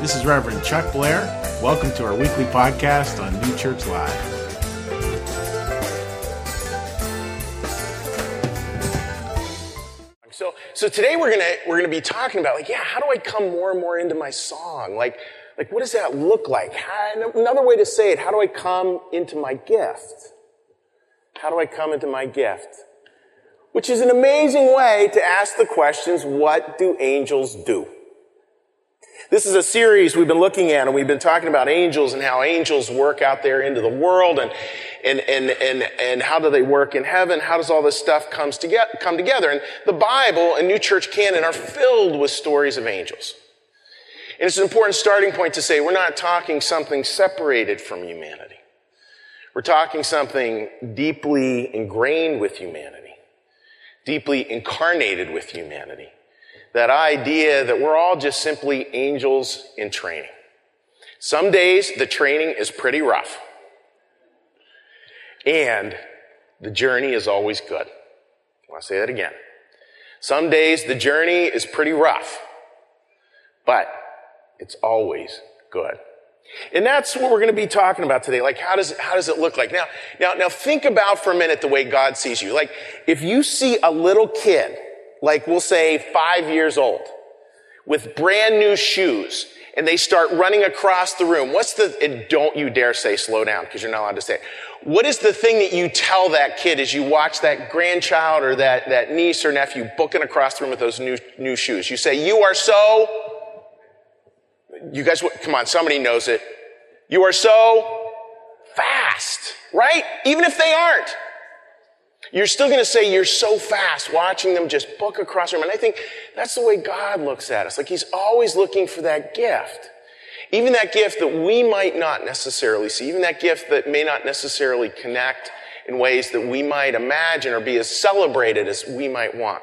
This is Reverend Chuck Blair. Welcome to our weekly podcast on New Church Live. So, so today we're gonna we're gonna be talking about like, yeah, how do I come more and more into my song? Like, like what does that look like? How, another way to say it: How do I come into my gift? How do I come into my gift? Which is an amazing way to ask the questions: What do angels do? This is a series we've been looking at and we've been talking about angels and how angels work out there into the world and, and, and, and, and how do they work in heaven? How does all this stuff comes to get, come together? And the Bible and New Church canon are filled with stories of angels. And it's an important starting point to say we're not talking something separated from humanity. We're talking something deeply ingrained with humanity, deeply incarnated with humanity that idea that we're all just simply angels in training. Some days the training is pretty rough. And the journey is always good. I say that again. Some days the journey is pretty rough, but it's always good. And that's what we're going to be talking about today. Like, how does, how does it look like? Now, now, now think about for a minute the way God sees you. Like, if you see a little kid like we'll say five years old, with brand new shoes, and they start running across the room. What's the, don't you dare say slow down, because you're not allowed to say it. What is the thing that you tell that kid as you watch that grandchild or that, that niece or nephew booking across the room with those new, new shoes? You say, you are so, you guys, come on, somebody knows it. You are so fast, right? Even if they aren't. You're still going to say you're so fast watching them just book across the room. And I think that's the way God looks at us. Like he's always looking for that gift. Even that gift that we might not necessarily see, even that gift that may not necessarily connect in ways that we might imagine or be as celebrated as we might want.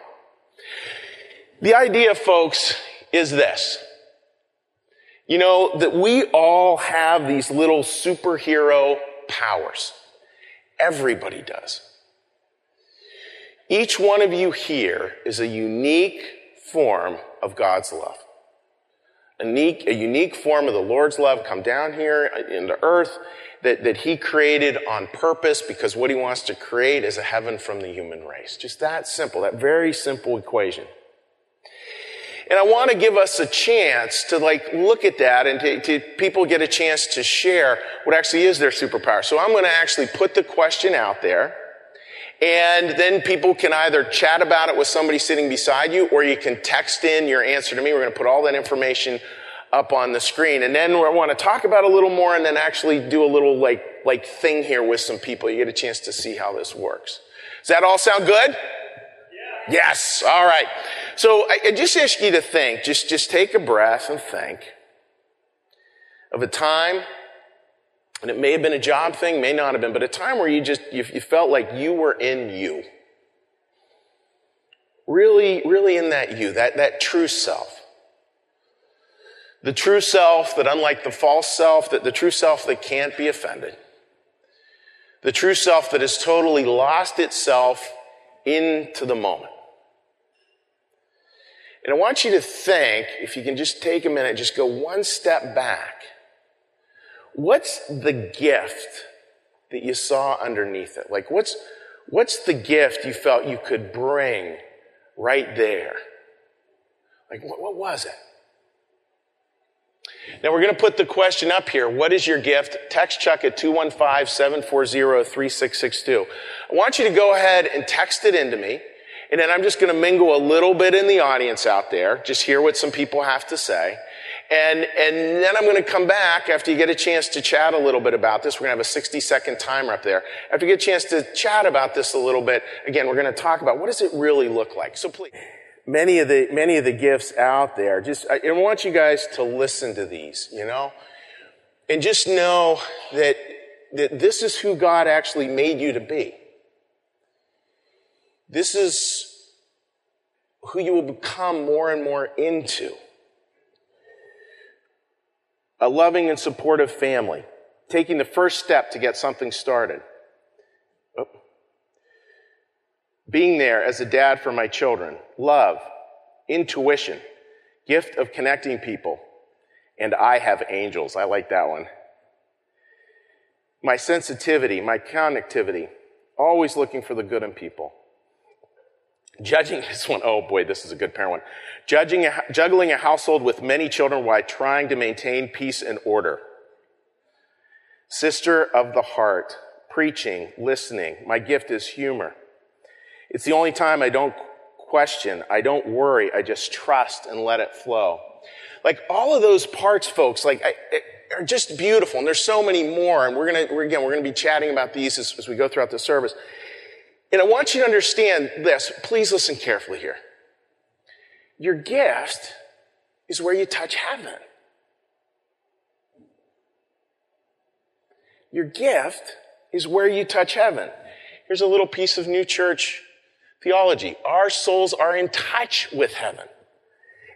The idea, folks, is this. You know, that we all have these little superhero powers. Everybody does. Each one of you here is a unique form of God's love. A unique, a unique form of the Lord's love come down here into earth that, that He created on purpose because what He wants to create is a heaven from the human race. Just that simple, that very simple equation. And I want to give us a chance to like look at that and to, to, people get a chance to share what actually is their superpower. So I'm going to actually put the question out there. And then people can either chat about it with somebody sitting beside you, or you can text in your answer to me. We're going to put all that information up on the screen. And then I want to talk about a little more and then actually do a little like, like thing here with some people. You get a chance to see how this works. Does that all sound good? Yeah. Yes. All right. So I, I just ask you to think, just, just take a breath and think of a time and it may have been a job thing, may not have been, but a time where you just, you, you felt like you were in you. Really, really in that you, that, that true self. The true self that unlike the false self, that the true self that can't be offended. The true self that has totally lost itself into the moment. And I want you to think, if you can just take a minute, just go one step back what's the gift that you saw underneath it? Like, what's, what's the gift you felt you could bring right there? Like, what, what was it? Now we're going to put the question up here. What is your gift? Text Chuck at 215-740-3662. I want you to go ahead and text it into me. And then I'm just going to mingle a little bit in the audience out there. Just hear what some people have to say. And, and then I'm going to come back after you get a chance to chat a little bit about this. We're going to have a 60 second timer up there. After you get a chance to chat about this a little bit, again, we're going to talk about what does it really look like. So please, many of the, many of the gifts out there, just, I, I want you guys to listen to these, you know? And just know that, that this is who God actually made you to be. This is who you will become more and more into a loving and supportive family, taking the first step to get something started. Oh. Being there as a dad for my children, love, intuition, gift of connecting people, and I have angels. I like that one. My sensitivity, my connectivity, always looking for the good in people. Judging this one, oh boy, this is a good parent one. Judging, juggling a household with many children while trying to maintain peace and order. Sister of the heart, preaching, listening. My gift is humor. It's the only time I don't question, I don't worry, I just trust and let it flow. Like all of those parts, folks, like I, are just beautiful, and there's so many more. And we're gonna, we're, again, we're gonna be chatting about these as, as we go throughout the service. And I want you to understand this. Please listen carefully here. Your gift is where you touch heaven. Your gift is where you touch heaven. Here's a little piece of new church theology. Our souls are in touch with heaven.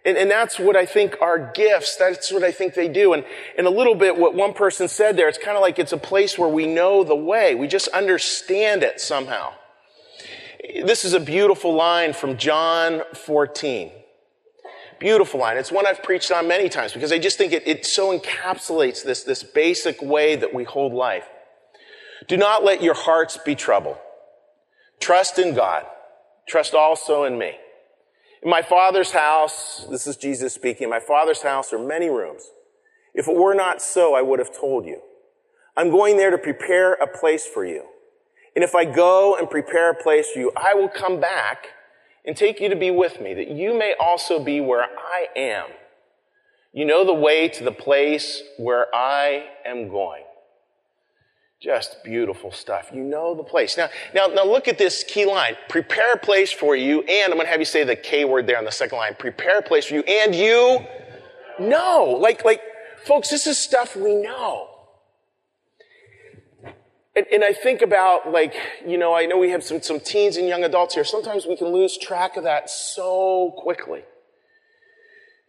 And, and, that's what I think our gifts, that's what I think they do. And, and a little bit what one person said there, it's kind of like it's a place where we know the way. We just understand it somehow. This is a beautiful line from John 14. Beautiful line. It's one I've preached on many times because I just think it, it so encapsulates this, this basic way that we hold life. Do not let your hearts be troubled. Trust in God. Trust also in me. In my father's house, this is Jesus speaking, in my father's house are many rooms. If it were not so, I would have told you. I'm going there to prepare a place for you. And if I go and prepare a place for you, I will come back and take you to be with me, that you may also be where I am. You know the way to the place where I am going. Just beautiful stuff. You know the place. Now, now, now look at this key line. Prepare a place for you, and I'm going to have you say the K word there on the second line. Prepare a place for you, and you know. Like, like, folks, this is stuff we know. And, and, I think about like, you know, I know we have some, some teens and young adults here. Sometimes we can lose track of that so quickly.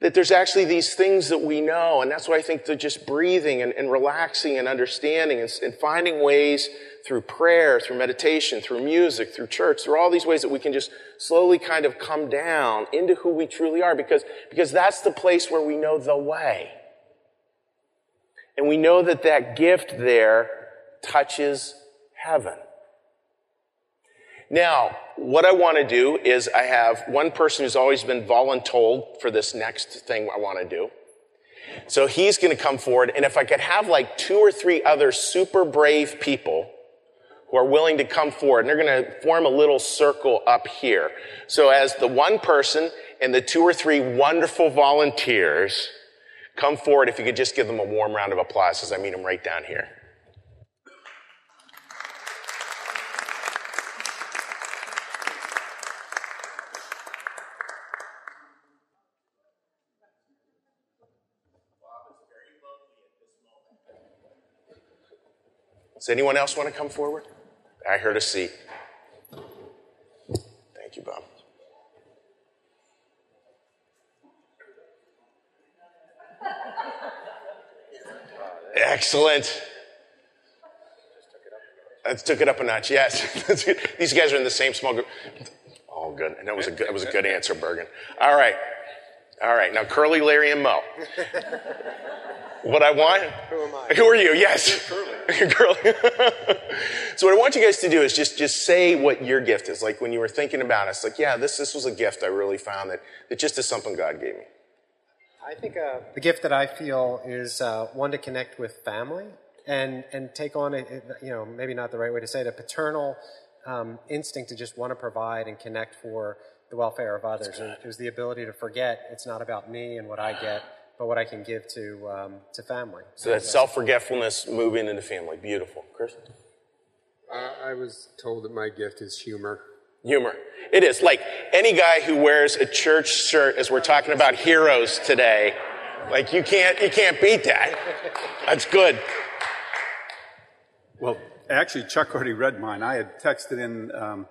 That there's actually these things that we know. And that's why I think that just breathing and, and relaxing and understanding and, and finding ways through prayer, through meditation, through music, through church, through all these ways that we can just slowly kind of come down into who we truly are because, because that's the place where we know the way. And we know that that gift there touches heaven. Now, what I want to do is I have one person who's always been voluntold for this next thing I want to do. So he's going to come forward. And if I could have like two or three other super brave people who are willing to come forward, and they're going to form a little circle up here. So as the one person and the two or three wonderful volunteers come forward, if you could just give them a warm round of applause as I meet them right down here. Does anyone else want to come forward? I heard a seat. Thank you, Bob. Excellent. Let's took it up a notch. Yes, these guys are in the same small group. All good, and that was a good, that was a good answer, Bergen. All right, all right. Now, Curly, Larry, and Moe. What I want? Who am I? Who are you? Yes. Curly. so what I want you guys to do is just, just say what your gift is. Like when you were thinking about it, it's like, yeah, this, this was a gift I really found that, that just is something God gave me. I think uh, the gift that I feel is uh, one to connect with family and, and take on, a, you know, maybe not the right way to say it, a paternal um, instinct to just want to provide and connect for the welfare of others. It was the ability to forget it's not about me and what I get but what I can give to um, to family. So that self forgetfulness moving into family. Beautiful, Chris. Uh, I was told that my gift is humor. Humor. It is like any guy who wears a church shirt, as we're talking about heroes today. Like you can't you can't beat that. That's good. Well, actually, Chuck already read mine. I had texted in um,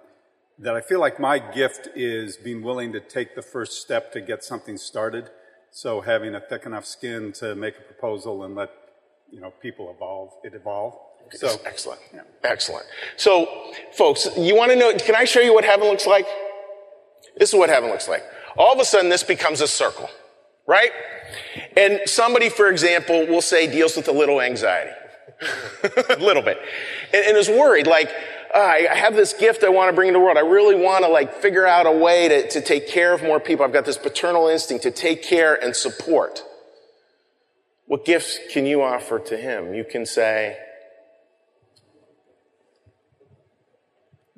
that I feel like my gift is being willing to take the first step to get something started. So having a thick enough skin to make a proposal and let you know people evolve, it evolve. So excellent, yeah. excellent. So, folks, you want to know? Can I show you what heaven looks like? This is what heaven looks like. All of a sudden, this becomes a circle, right? And somebody, for example, will say deals with a little anxiety. a little bit. And, and is worried, like, uh, I have this gift I want to bring to the world. I really want to like figure out a way to, to take care of more people. I've got this paternal instinct to take care and support. What gifts can you offer to him? You can say,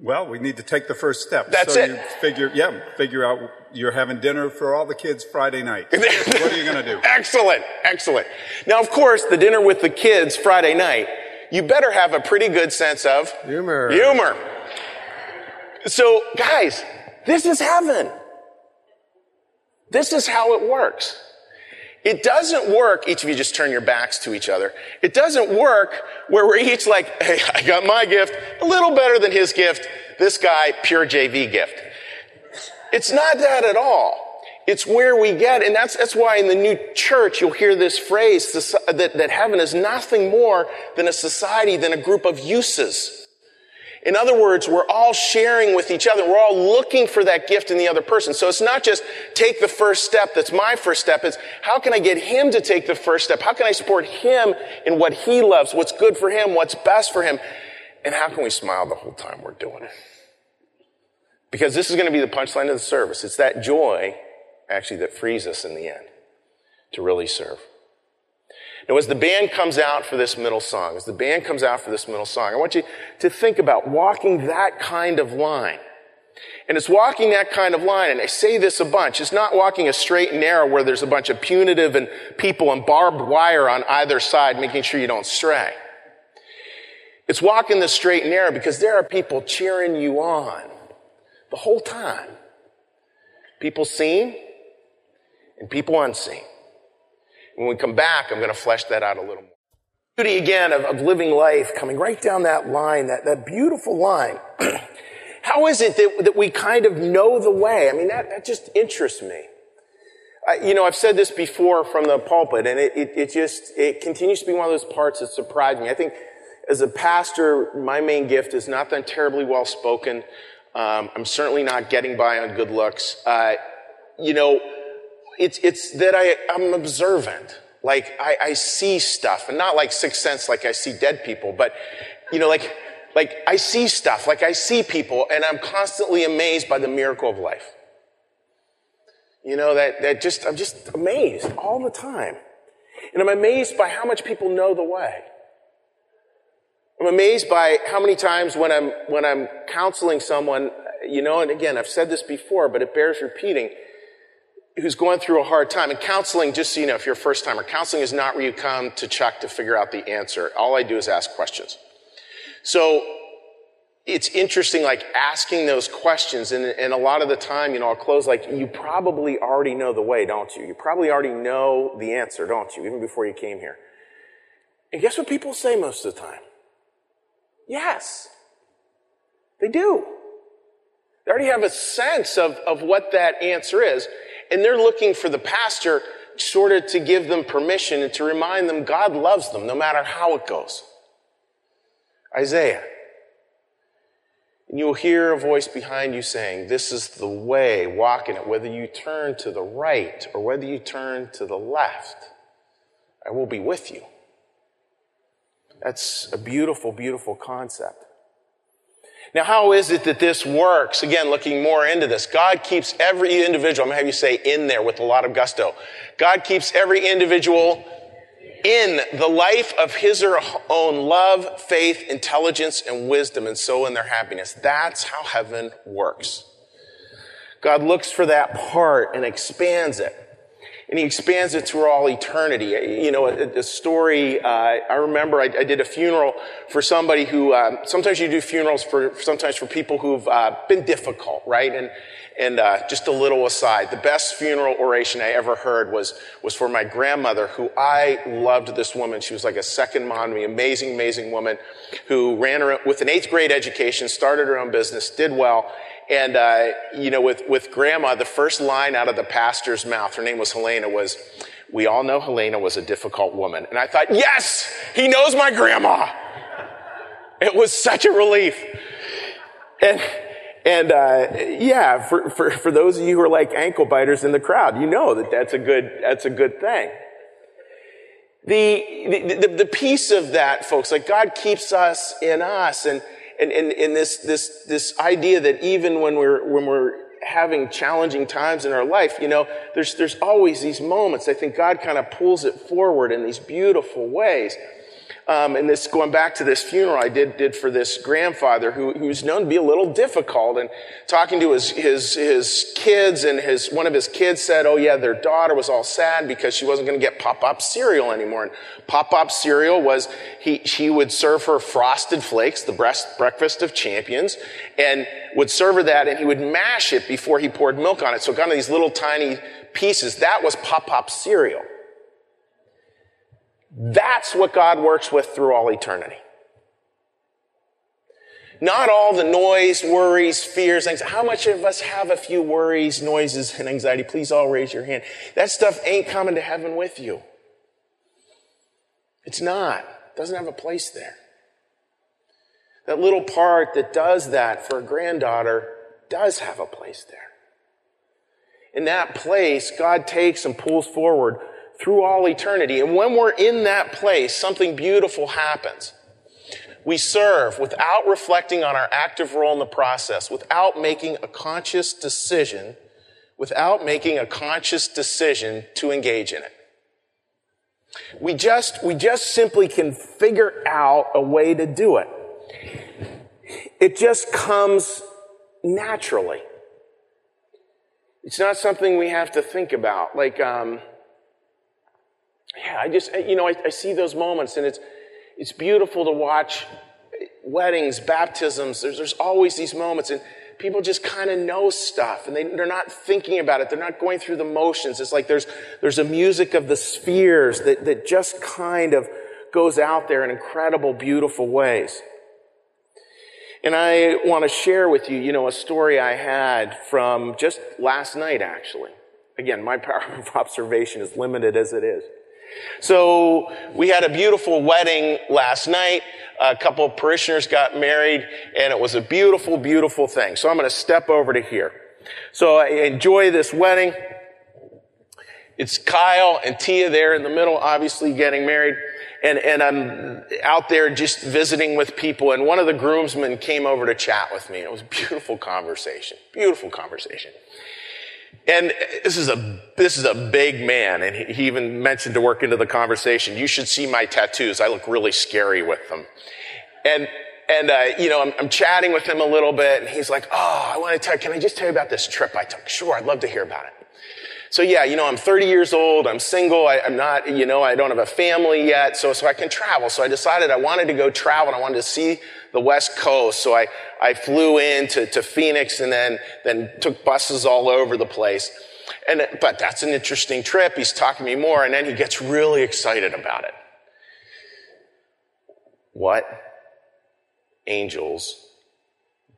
Well, we need to take the first step. That's so it. You figure, yeah, figure out you're having dinner for all the kids Friday night. what are you going to do? Excellent, excellent. Now, of course, the dinner with the kids Friday night, you better have a pretty good sense of Humor. Humor. So, guys, this is heaven. This is how it works. It doesn't work, each of you just turn your backs to each other. It doesn't work where we're each like, hey, I got my gift, a little better than his gift, this guy, pure JV gift. It's not that at all. It's where we get, and that's, that's why in the new church you'll hear this phrase that, that heaven is nothing more than a society, than a group of uses. In other words, we're all sharing with each other. We're all looking for that gift in the other person. So it's not just take the first step that's my first step. It's how can I get him to take the first step? How can I support him in what he loves, what's good for him, what's best for him? And how can we smile the whole time we're doing it? Because this is going to be the punchline of the service. It's that joy, actually, that frees us in the end to really serve. Now, as the band comes out for this middle song, as the band comes out for this middle song, I want you to think about walking that kind of line. And it's walking that kind of line, and I say this a bunch. It's not walking a straight and narrow where there's a bunch of punitive and people and barbed wire on either side, making sure you don't stray. It's walking the straight and narrow because there are people cheering you on the whole time. People seen and people unseen. When we come back, I'm going to flesh that out a little more. Beauty again of, of living life coming right down that line, that, that beautiful line. How is it that, that we kind of know the way? I mean, that, that just interests me. I, you know, I've said this before from the pulpit, and it, it, it just, it continues to be one of those parts that surprise me. I think as a pastor, my main gift is not that I'm terribly well spoken. Um, I'm certainly not getting by on good looks. Uh, you know, it's, it's that I, I'm observant. Like I, I see stuff and not like sixth sense, like I see dead people, but you know, like, like I see stuff, like I see people and I'm constantly amazed by the miracle of life. You know, that, that just, I'm just amazed all the time. And I'm amazed by how much people know the way. I'm amazed by how many times when I'm, when I'm counseling someone, you know, and again, I've said this before, but it bears repeating, who's going through a hard time. And counseling, just so you know, if you're a first timer, counseling is not where you come to Chuck to figure out the answer. All I do is ask questions. So it's interesting, like asking those questions. And, and a lot of the time, you know, I'll close like, you probably already know the way, don't you? You probably already know the answer, don't you? Even before you came here. And guess what people say most of the time? Yes. They do. They already have a sense of, of what that answer is. And they're looking for the pastor sort of to give them permission and to remind them God loves them no matter how it goes. Isaiah. And you'll hear a voice behind you saying, This is the way, walk in it, whether you turn to the right or whether you turn to the left. I will be with you. That's a beautiful, beautiful concept. Now, how is it that this works? Again, looking more into this. God keeps every individual, I'm going to have you say in there with a lot of gusto. God keeps every individual in the life of his or her own love, faith, intelligence, and wisdom, and so in their happiness. That's how heaven works. God looks for that part and expands it and he expands it through all eternity. You know, a, a story, uh, I remember I, I, did a funeral for somebody who, um, sometimes you do funerals for, sometimes for people who've uh, been difficult, right? And, and uh, just a little aside, the best funeral oration I ever heard was, was for my grandmother, who I loved this woman. She was like a second mom to me, amazing, amazing woman who ran with an eighth grade education, started her own business, did well, and, uh, you know, with, with grandma, the first line out of the pastor's mouth, her name was Helena, was, we all know Helena was a difficult woman. And I thought, yes, he knows my grandma. It was such a relief. And, and, uh, yeah, for, for, for those of you who are like ankle biters in the crowd, you know that that's a good, that's a good thing. the, the, the piece of that, folks, like God keeps us in us and, and, and, and this, this, this idea that even when we're, when we're having challenging times in our life, you know, there's, there's always these moments. I think God kind of pulls it forward in these beautiful ways. Um, and this going back to this funeral I did did for this grandfather who, who's known to be a little difficult and talking to his his his kids and his one of his kids said, "Oh yeah, their daughter was all sad because she wasn't going to get pop up cereal anymore." And pop up cereal was he she would serve her frosted flakes, the breast, breakfast of champions, and would serve her that, and he would mash it before he poured milk on it, so kind of these little tiny pieces. That was pop up cereal. That's what God works with through all eternity. Not all the noise, worries, fears, anxiety. How much of us have a few worries, noises, and anxiety? Please all raise your hand. That stuff ain't coming to heaven with you. It's not. It doesn't have a place there. That little part that does that for a granddaughter does have a place there. In that place, God takes and pulls forward through all eternity. And when we're in that place, something beautiful happens. We serve without reflecting on our active role in the process, without making a conscious decision, without making a conscious decision to engage in it. We just, we just simply can figure out a way to do it. It just comes naturally. It's not something we have to think about. Like, um, yeah, I just, you know, I, I see those moments and it's, it's beautiful to watch weddings, baptisms. There's, there's always these moments and people just kind of know stuff and they, they're not thinking about it. They're not going through the motions. It's like there's, there's a music of the spheres that, that just kind of goes out there in incredible, beautiful ways. And I want to share with you, you know, a story I had from just last night, actually. Again, my power of observation is limited as it is. So we had a beautiful wedding last night. A couple of parishioners got married and it was a beautiful, beautiful thing. So I'm going to step over to here. So I enjoy this wedding. It's Kyle and Tia there in the middle, obviously getting married. And, and I'm out there just visiting with people. And one of the groomsmen came over to chat with me. It was a beautiful conversation. Beautiful conversation. And this is a, this is a big man. And he, even mentioned to work into the conversation, you should see my tattoos. I look really scary with them. And, and, uh, you know, I'm, I'm, chatting with him a little bit and he's like, Oh, I want to tell can I just tell you about this trip I took? Sure. I'd love to hear about it. So yeah, you know, I'm 30 years old. I'm single. I, am not, you know, I don't have a family yet. So, so I can travel. So I decided I wanted to go travel and I wanted to see the West Coast. So I, I flew in to, to Phoenix and then, then took buses all over the place. And, but that's an interesting trip. He's talking to me more and then he gets really excited about it. What angels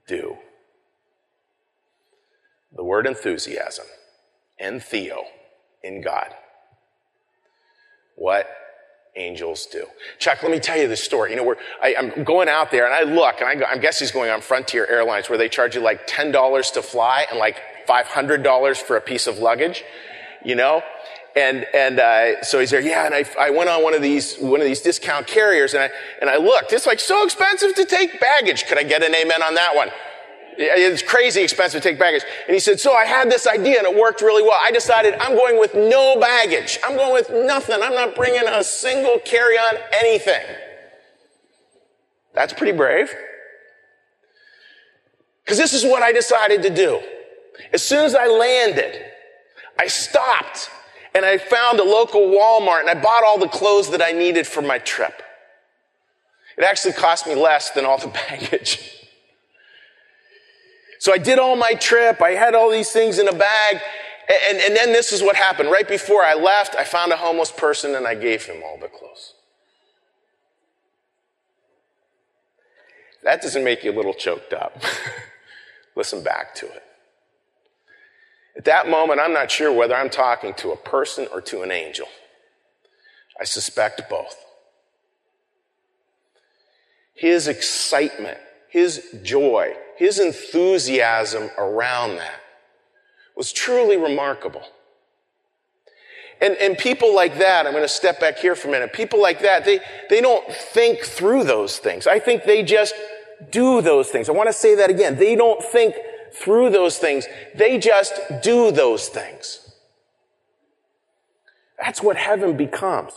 do. The word enthusiasm and Theo in God. What angels do. Chuck, let me tell you this story. You know, I, am going out there and I look, and I, I guess he's going on Frontier Airlines where they charge you like $10 to fly and like $500 for a piece of luggage, you know? And, and, uh, so he's there, yeah, and I, I went on one of these, one of these discount carriers and I, and I looked, it's like so expensive to take baggage. Could I get an amen on that one? It's crazy expensive to take baggage. And he said, so I had this idea and it worked really well. I decided I'm going with no baggage. I'm going with nothing. I'm not bringing a single carry-on anything. That's pretty brave. Because this is what I decided to do. As soon as I landed, I stopped and I found a local Walmart and I bought all the clothes that I needed for my trip. It actually cost me less than all the baggage. So I did all my trip. I had all these things in a bag. And, and then this is what happened. Right before I left, I found a homeless person and I gave him all the clothes. That doesn't make you a little choked up. Listen back to it. At that moment, I'm not sure whether I'm talking to a person or to an angel. I suspect both. His excitement, his joy, his enthusiasm around that was truly remarkable. And, and people like that, I'm going to step back here for a minute. People like that, they, they don't think through those things. I think they just do those things. I want to say that again. They don't think through those things. They just do those things. That's what heaven becomes.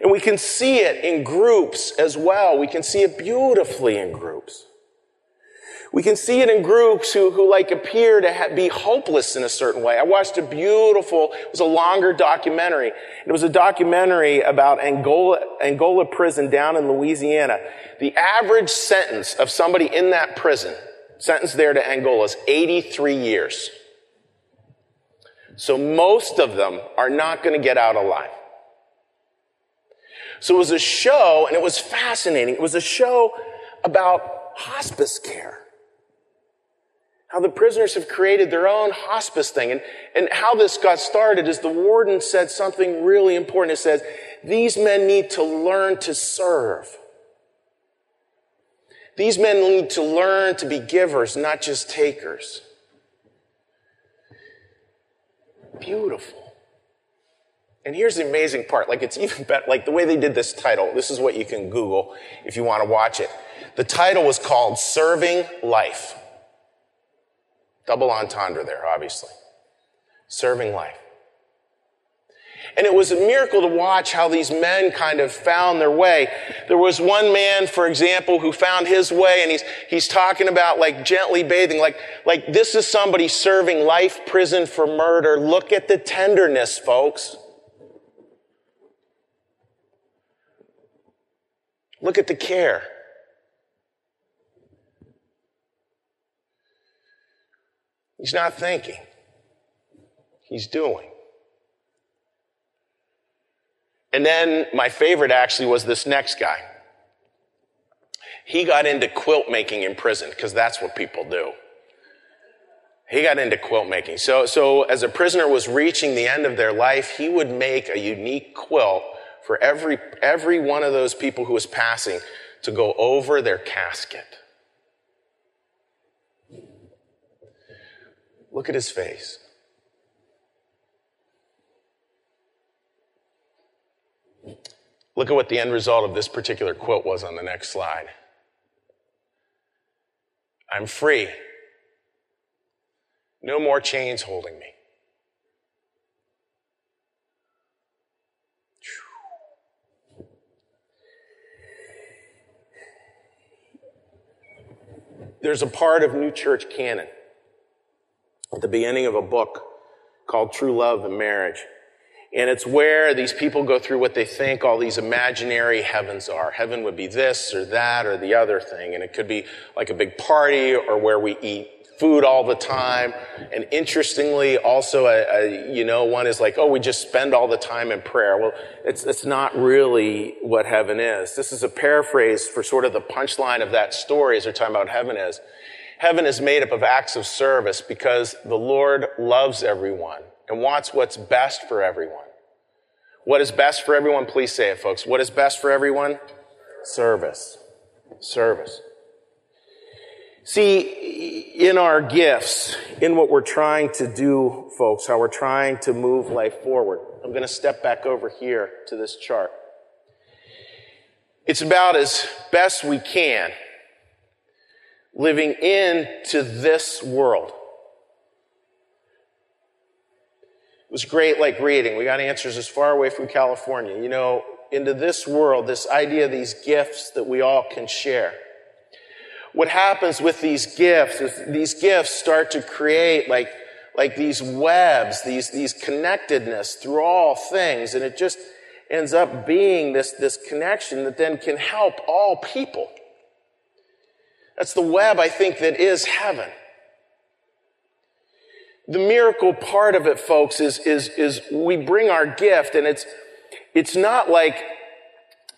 And we can see it in groups as well. We can see it beautifully in groups. We can see it in groups who, who like appear to ha- be hopeless in a certain way. I watched a beautiful, it was a longer documentary. It was a documentary about Angola, Angola prison down in Louisiana. The average sentence of somebody in that prison, sentenced there to Angola, is 83 years. So most of them are not going to get out alive. So it was a show, and it was fascinating. It was a show about hospice care how the prisoners have created their own hospice thing. And, and how this got started is the warden said something really important. It says, these men need to learn to serve. These men need to learn to be givers, not just takers. Beautiful. And here's the amazing part. Like, it's even better. Like, the way they did this title, this is what you can Google if you want to watch it. The title was called Serving Life. Double entendre there, obviously. Serving life. And it was a miracle to watch how these men kind of found their way. There was one man, for example, who found his way and he's, he's talking about like gently bathing, like, like this is somebody serving life prison for murder. Look at the tenderness, folks. Look at the care. He's not thinking. He's doing. And then my favorite actually was this next guy. He got into quilt making in prison because that's what people do. He got into quilt making. So, so as a prisoner was reaching the end of their life, he would make a unique quilt for every, every one of those people who was passing to go over their casket. Look at his face. Look at what the end result of this particular quilt was on the next slide. I'm free. No more chains holding me. There's a part of New Church canon at the beginning of a book called True Love and Marriage. And it's where these people go through what they think all these imaginary heavens are. Heaven would be this or that or the other thing. And it could be like a big party or where we eat food all the time. And interestingly, also, a, a, you know, one is like, oh, we just spend all the time in prayer. Well, it's, it's not really what heaven is. This is a paraphrase for sort of the punchline of that story as they're talking about heaven is. Heaven is made up of acts of service because the Lord loves everyone and wants what's best for everyone. What is best for everyone? Please say it, folks. What is best for everyone? Service. Service. See, in our gifts, in what we're trying to do, folks, how we're trying to move life forward, I'm going to step back over here to this chart. It's about as best we can living into this world. It was great, like reading. We got answers as far away from California. You know, into this world, this idea of these gifts that we all can share. What happens with these gifts is these gifts start to create like, like these webs, these, these connectedness through all things, and it just ends up being this, this connection that then can help all people. That's the web, I think, that is heaven. The miracle part of it, folks, is, is, is we bring our gift and it's, it's not like,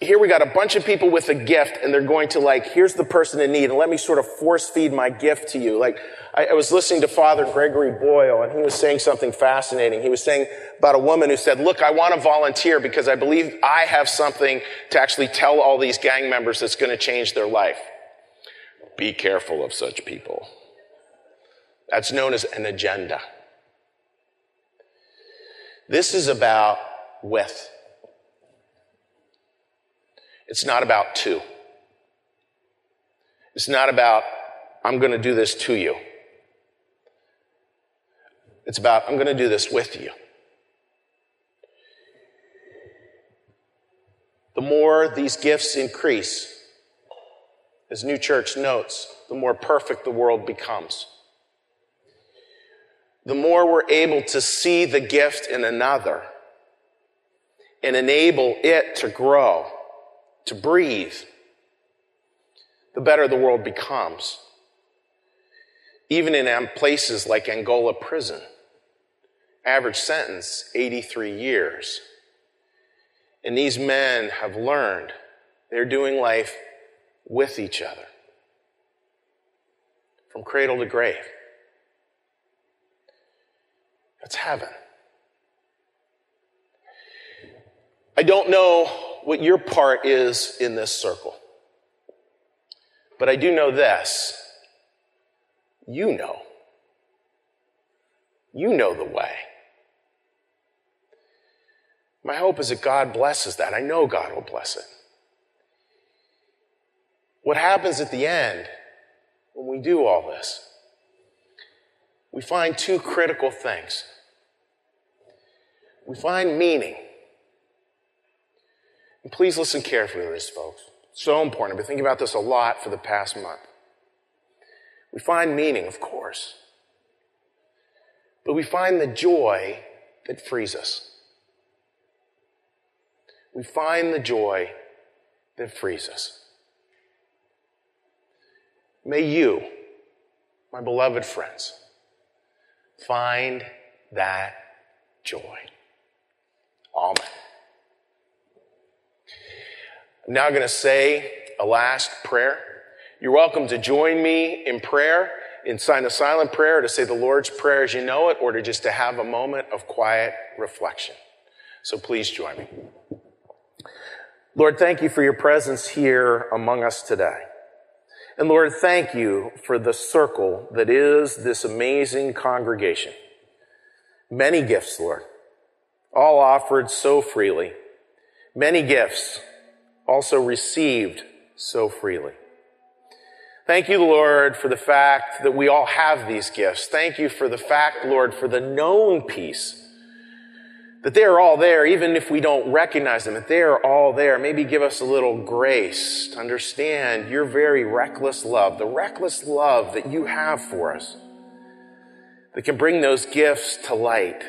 here we got a bunch of people with a gift and they're going to like, here's the person in need and let me sort of force feed my gift to you. Like, I, I was listening to Father Gregory Boyle and he was saying something fascinating. He was saying about a woman who said, look, I want to volunteer because I believe I have something to actually tell all these gang members that's going to change their life. Be careful of such people. That's known as an agenda. This is about with. It's not about to. It's not about, I'm going to do this to you. It's about, I'm going to do this with you. The more these gifts increase, as New Church notes, the more perfect the world becomes. The more we're able to see the gift in another and enable it to grow, to breathe, the better the world becomes. Even in um, places like Angola prison, average sentence 83 years. And these men have learned they're doing life with each other from cradle to grave. That's heaven. I don't know what your part is in this circle, but I do know this. You know. You know the way. My hope is that God blesses that. I know God will bless it. What happens at the end when we do all this? We find two critical things. We find meaning. And please listen carefully to this, folks. so important. I've been thinking about this a lot for the past month. We find meaning, of course. But we find the joy that frees us. We find the joy that frees us. May you, my beloved friends, find that joy. Amen. I'm now going to say a last prayer. You're welcome to join me in prayer, in sign of silent prayer, to say the Lord's Prayer as you know it, or to just to have a moment of quiet reflection. So please join me. Lord, thank you for your presence here among us today. And Lord, thank you for the circle that is this amazing congregation. Many gifts, Lord, all offered so freely. Many gifts also received so freely. Thank you, Lord, for the fact that we all have these gifts. Thank you for the fact, Lord, for the known peace that they are all there, even if we don't recognize them, that they are all there. Maybe give us a little grace to understand your very reckless love, the reckless love that you have for us, that can bring those gifts to light.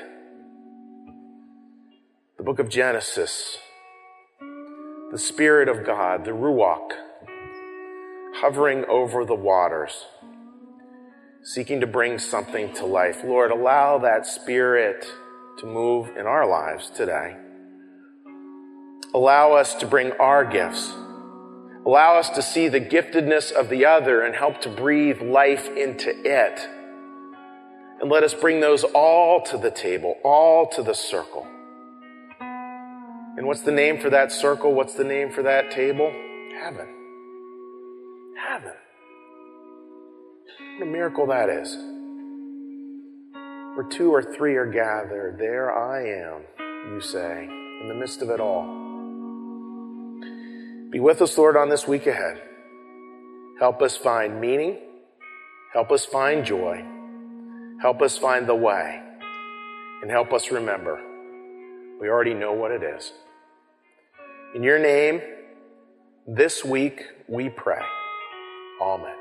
The book of Genesis, the Spirit of God, the Ruach, hovering over the waters, seeking to bring something to life. Lord, allow that Spirit to move in our lives today. Allow us to bring our gifts. Allow us to see the giftedness of the other and help to breathe life into it. And let us bring those all to the table, all to the circle. And what's the name for that circle? What's the name for that table? Heaven. Heaven. What a miracle that is. Where two or three are gathered, there I am, you say, in the midst of it all. Be with us, Lord, on this week ahead. Help us find meaning. Help us find joy. Help us find the way. And help us remember we already know what it is. In your name, this week we pray. Amen.